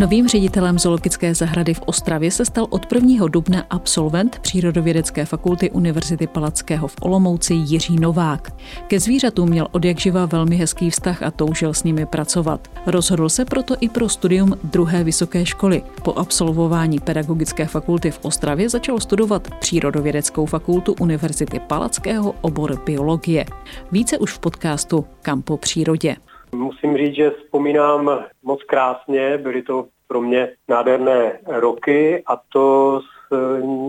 Novým ředitelem zoologické zahrady v Ostravě se stal od 1. dubna absolvent Přírodovědecké fakulty Univerzity Palackého v Olomouci Jiří Novák. Ke zvířatům měl od jak živa velmi hezký vztah a toužil s nimi pracovat. Rozhodl se proto i pro studium druhé vysoké školy. Po absolvování Pedagogické fakulty v Ostravě začal studovat Přírodovědeckou fakultu Univerzity Palackého obor biologie. Více už v podcastu Kampo přírodě. Musím říct, že vzpomínám moc krásně, byly to pro mě nádherné roky a to z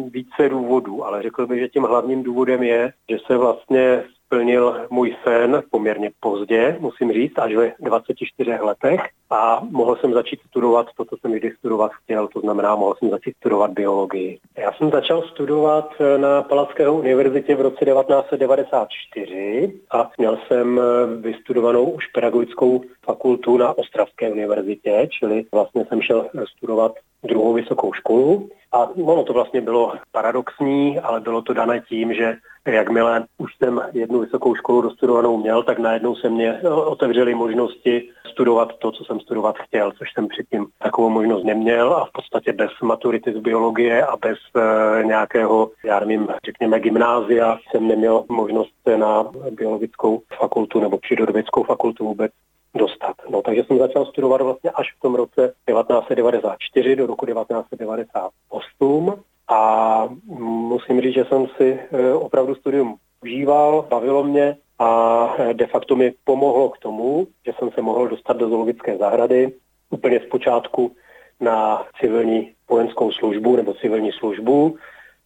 více důvodů, ale řekl bych, že tím hlavním důvodem je, že se vlastně splnil můj sen poměrně pozdě, musím říct, až ve 24 letech a mohl jsem začít studovat to, co jsem vždy studovat chtěl, to znamená, mohl jsem začít studovat biologii. Já jsem začal studovat na Palackého univerzitě v roce 1994 a měl jsem vystudovanou už pedagogickou fakultu na Ostravské univerzitě, čili vlastně jsem šel studovat druhou vysokou školu. A ono to vlastně bylo paradoxní, ale bylo to dané tím, že jakmile už jsem jednu vysokou školu dostudovanou měl, tak najednou se mě otevřely možnosti studovat to, co jsem studovat chtěl, což jsem předtím takovou možnost neměl a v podstatě bez maturity z biologie a bez e, nějakého, já nevím, řekněme gymnázia jsem neměl možnost na biologickou fakultu nebo přírodovědeckou fakultu vůbec dostat. No, takže jsem začal studovat vlastně až v tom roce 1994 do roku 1998 a musím říct, že jsem si e, opravdu studium užíval, bavilo mě a de facto mi pomohlo k tomu, že jsem se mohl dostat do zoologické zahrady úplně zpočátku na civilní vojenskou službu nebo civilní službu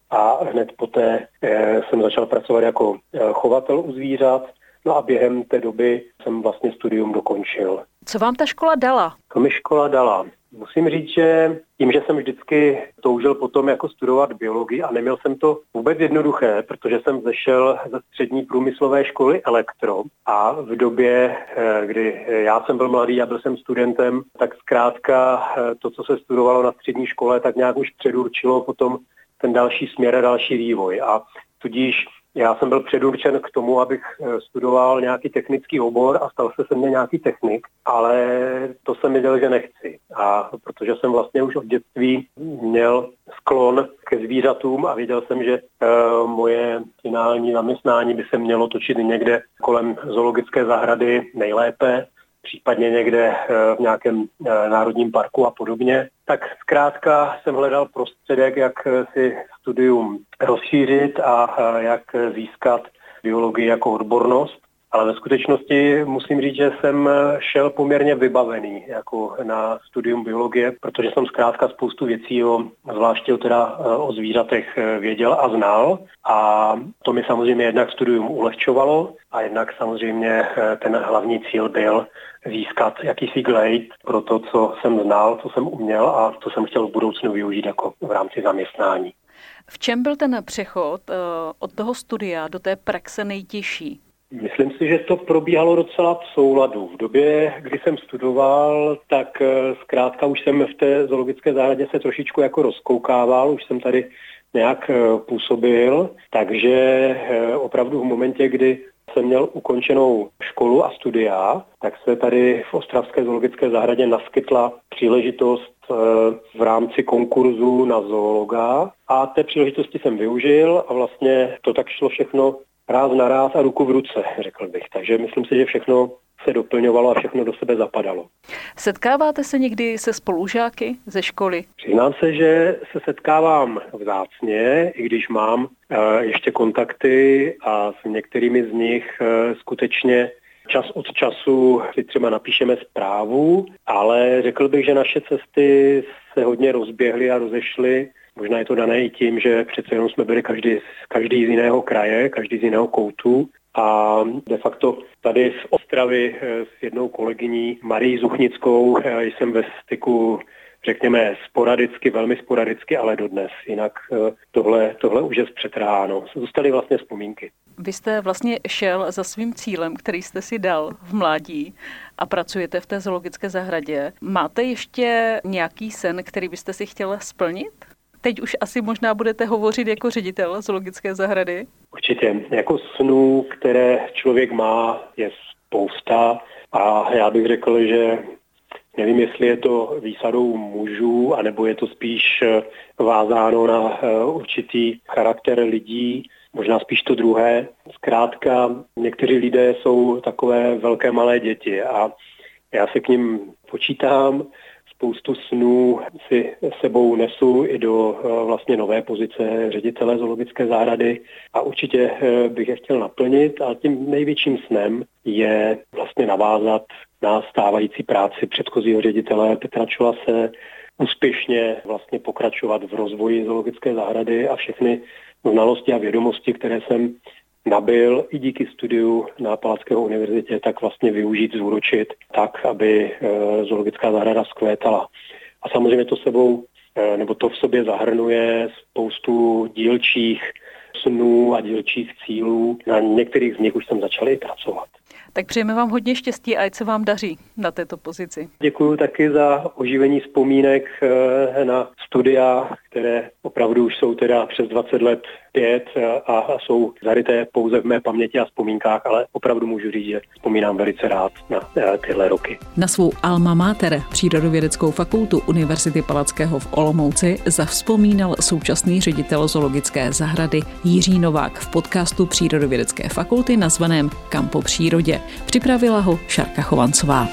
a hned poté e, jsem začal pracovat jako chovatel u zvířat No a během té doby jsem vlastně studium dokončil. Co vám ta škola dala? Co mi škola dala? Musím říct, že tím, že jsem vždycky toužil potom jako studovat biologii a neměl jsem to vůbec jednoduché, protože jsem zešel ze střední průmyslové školy elektro a v době, eh, kdy já jsem byl mladý a byl jsem studentem, tak zkrátka eh, to, co se studovalo na střední škole, tak nějak už předurčilo potom ten další směr a další vývoj. A tudíž já jsem byl předurčen k tomu, abych eh, studoval nějaký technický obor a stal se se mně nějaký technik, ale to jsem věděl, že nechci. A protože jsem vlastně už od dětství měl sklon ke zvířatům a věděl jsem, že uh, moje finální zaměstnání by se mělo točit někde kolem zoologické zahrady nejlépe, případně někde eh, v nějakém eh, národním parku a podobně. Tak zkrátka jsem hledal prostředek, jak si studium rozšířit a jak získat biologii jako odbornost. Ale ve skutečnosti musím říct, že jsem šel poměrně vybavený jako na studium biologie, protože jsem zkrátka spoustu věcí, o, zvláště teda o zvířatech věděl a znal. A to mi samozřejmě jednak studium ulehčovalo a jednak samozřejmě ten hlavní cíl byl získat jakýsi glejt pro to, co jsem znal, co jsem uměl a co jsem chtěl v budoucnu využít jako v rámci zaměstnání. V čem byl ten přechod eh, od toho studia do té praxe nejtěžší? Myslím si, že to probíhalo docela v souladu. V době, kdy jsem studoval, tak eh, zkrátka už jsem v té zoologické zahradě se trošičku jako rozkoukával, už jsem tady nějak eh, působil, takže opravdu v momentě, kdy jsem měl ukončenou školu a studia, tak se tady v Ostravské zoologické zahradě naskytla příležitost eh, v rámci konkurzu na zoologa a té příležitosti jsem využil a vlastně to tak šlo všechno ráz na ráz a ruku v ruce, řekl bych. Takže myslím si, že všechno se doplňovalo a všechno do sebe zapadalo. Setkáváte se někdy se spolužáky ze školy? Přiznám se, že se setkávám vzácně, i když mám uh, ještě kontakty a s některými z nich uh, skutečně čas od času si třeba napíšeme zprávu, ale řekl bych, že naše cesty se hodně rozběhly a rozešly. Možná je to dané i tím, že přece jenom jsme byli každý, každý z jiného kraje, každý z jiného koutu a de facto tady z Ostravy eh, s jednou kolegyní Marí Zuchnickou eh, jsem ve styku řekněme sporadicky, velmi sporadicky, ale dodnes. Jinak eh, tohle, tohle už je zpřetráno. Zůstaly vlastně vzpomínky. Vy jste vlastně šel za svým cílem, který jste si dal v mládí a pracujete v té zoologické zahradě. Máte ještě nějaký sen, který byste si chtěl splnit? Teď už asi možná budete hovořit jako ředitel zoologické zahrady? Určitě. Jako snů, které člověk má, je spousta a já bych řekl, že Nevím, jestli je to výsadou mužů, anebo je to spíš eh, vázáno na eh, určitý charakter lidí, možná spíš to druhé. Zkrátka, někteří lidé jsou takové velké malé děti a já se k ním počítám, spoustu snů si sebou nesu i do eh, vlastně nové pozice ředitele zoologické zahrady a určitě bych je chtěl naplnit a tím největším snem je vlastně navázat na stávající práci předchozího ředitele Petra Čolase, úspěšně vlastně pokračovat v rozvoji zoologické zahrady a všechny znalosti a vědomosti, které jsem nabil i díky studiu na Palackého univerzitě, tak vlastně využít, zúročit tak, aby e, zoologická zahrada zkvétala. A samozřejmě to sebou, e, nebo to v sobě zahrnuje spoustu dílčích snů a dílčích cílů. Na některých z nich už jsem začal i pracovat. Tak přejeme vám hodně štěstí a ať se vám daří na této pozici. Děkuji taky za oživení vzpomínek eh, na studia, které opravdu už jsou teda přes 20 let pět eh, a jsou zaryté pouze v mé paměti a vzpomínkách, ale opravdu můžu říct, že vzpomínám velice rád na tyhle roky. Na svou alma mater, Přírodovědeckou fakultu Univerzity Palackého v Olomouci, zavzpomínal současný ředitel zoologické zahrady Jiří Novák v podcastu Přírodovědecké fakulty nazvaném Kampo přírodě. Připravila ho Šarka Chovancová.